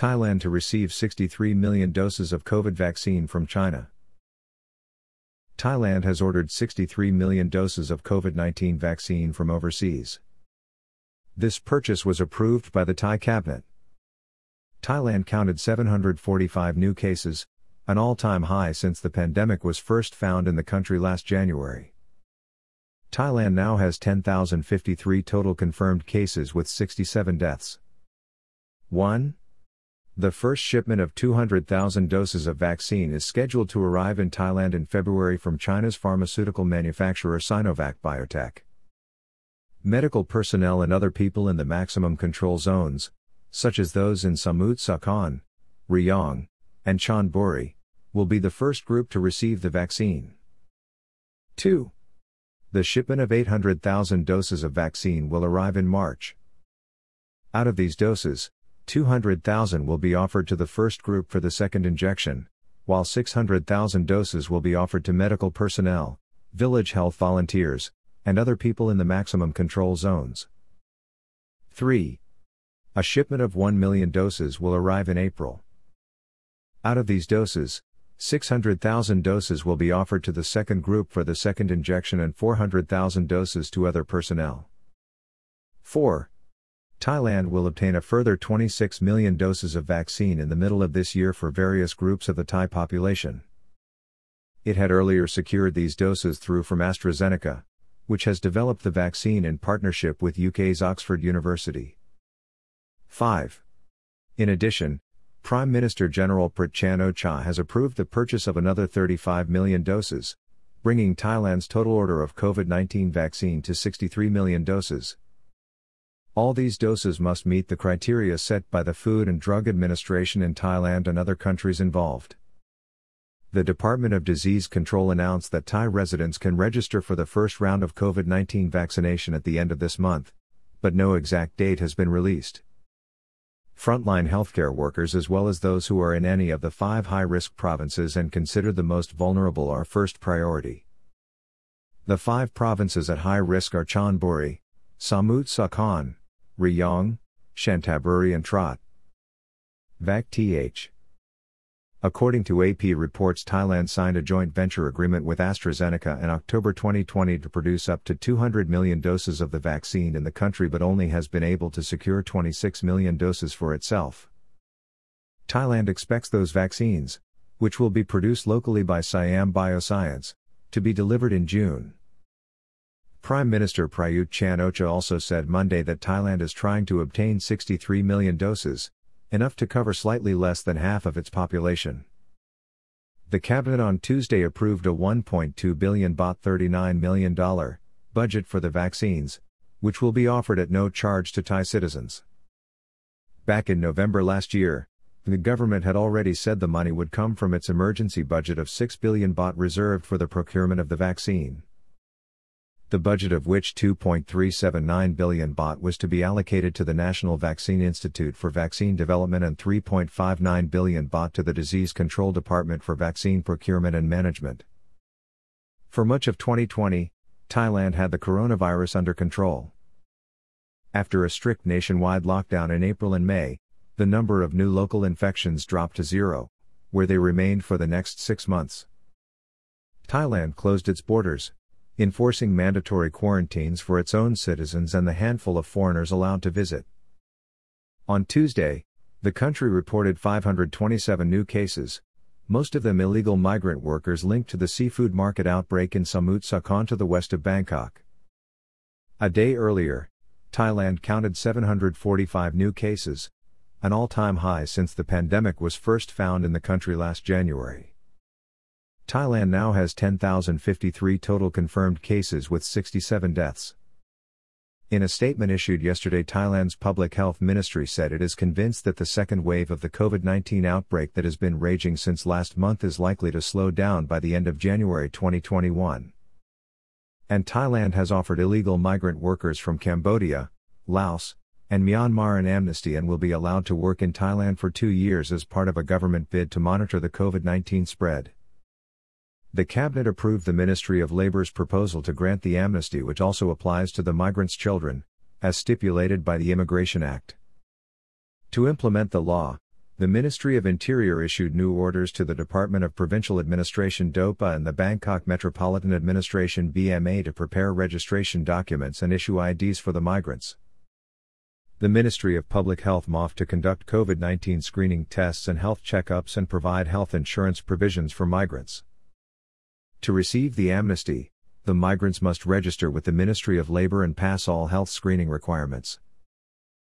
Thailand to receive 63 million doses of COVID vaccine from China. Thailand has ordered 63 million doses of COVID 19 vaccine from overseas. This purchase was approved by the Thai cabinet. Thailand counted 745 new cases, an all time high since the pandemic was first found in the country last January. Thailand now has 10,053 total confirmed cases with 67 deaths. 1. The first shipment of 200,000 doses of vaccine is scheduled to arrive in Thailand in February from China's pharmaceutical manufacturer Sinovac Biotech. Medical personnel and other people in the maximum control zones, such as those in Samut Sakhon, Rayong, and Chonburi, will be the first group to receive the vaccine. 2. The shipment of 800,000 doses of vaccine will arrive in March. Out of these doses, 200,000 will be offered to the first group for the second injection, while 600,000 doses will be offered to medical personnel, village health volunteers, and other people in the maximum control zones. 3. A shipment of 1 million doses will arrive in April. Out of these doses, 600,000 doses will be offered to the second group for the second injection and 400,000 doses to other personnel. 4. Thailand will obtain a further 26 million doses of vaccine in the middle of this year for various groups of the Thai population. It had earlier secured these doses through from AstraZeneca, which has developed the vaccine in partnership with UK's Oxford University. 5. In addition, Prime Minister General Prayut Chan-o-cha has approved the purchase of another 35 million doses, bringing Thailand's total order of COVID-19 vaccine to 63 million doses. All these doses must meet the criteria set by the Food and Drug Administration in Thailand and other countries involved. The Department of Disease Control announced that Thai residents can register for the first round of COVID 19 vaccination at the end of this month, but no exact date has been released. Frontline healthcare workers, as well as those who are in any of the five high risk provinces and considered the most vulnerable, are first priority. The five provinces at high risk are Chonburi, Samut Sakhon, Rayong, Chanthaburi and Trat. VAC TH. According to AP reports, Thailand signed a joint venture agreement with AstraZeneca in October 2020 to produce up to 200 million doses of the vaccine in the country but only has been able to secure 26 million doses for itself. Thailand expects those vaccines, which will be produced locally by Siam Bioscience, to be delivered in June. Prime Minister Prayut Chan-o-cha also said Monday that Thailand is trying to obtain 63 million doses, enough to cover slightly less than half of its population. The cabinet on Tuesday approved a 1.2 billion baht $39 million budget for the vaccines, which will be offered at no charge to Thai citizens. Back in November last year, the government had already said the money would come from its emergency budget of 6 billion baht reserved for the procurement of the vaccine the budget of which 2.379 billion baht was to be allocated to the National Vaccine Institute for Vaccine Development and 3.59 billion baht to the Disease Control Department for Vaccine Procurement and Management. For much of 2020, Thailand had the coronavirus under control. After a strict nationwide lockdown in April and May, the number of new local infections dropped to zero, where they remained for the next six months. Thailand closed its borders, enforcing mandatory quarantines for its own citizens and the handful of foreigners allowed to visit. On Tuesday, the country reported 527 new cases, most of them illegal migrant workers linked to the seafood market outbreak in Samut Sakhon to the west of Bangkok. A day earlier, Thailand counted 745 new cases, an all time high since the pandemic was first found in the country last January. Thailand now has 10,053 total confirmed cases with 67 deaths. In a statement issued yesterday, Thailand's Public Health Ministry said it is convinced that the second wave of the COVID 19 outbreak that has been raging since last month is likely to slow down by the end of January 2021. And Thailand has offered illegal migrant workers from Cambodia, Laos, and Myanmar an amnesty and will be allowed to work in Thailand for two years as part of a government bid to monitor the COVID 19 spread. The Cabinet approved the Ministry of Labor's proposal to grant the amnesty, which also applies to the migrants' children, as stipulated by the Immigration Act. To implement the law, The Ministry of Interior issued new orders to the Department of Provincial Administration DOPA and the Bangkok Metropolitan Administration BMA to prepare registration documents and issue IDs for the migrants. The Ministry of Public Health MOF to conduct COVID 19 screening tests and health checkups and provide health insurance provisions for migrants. To receive the amnesty, the migrants must register with the Ministry of Labor and pass all health screening requirements.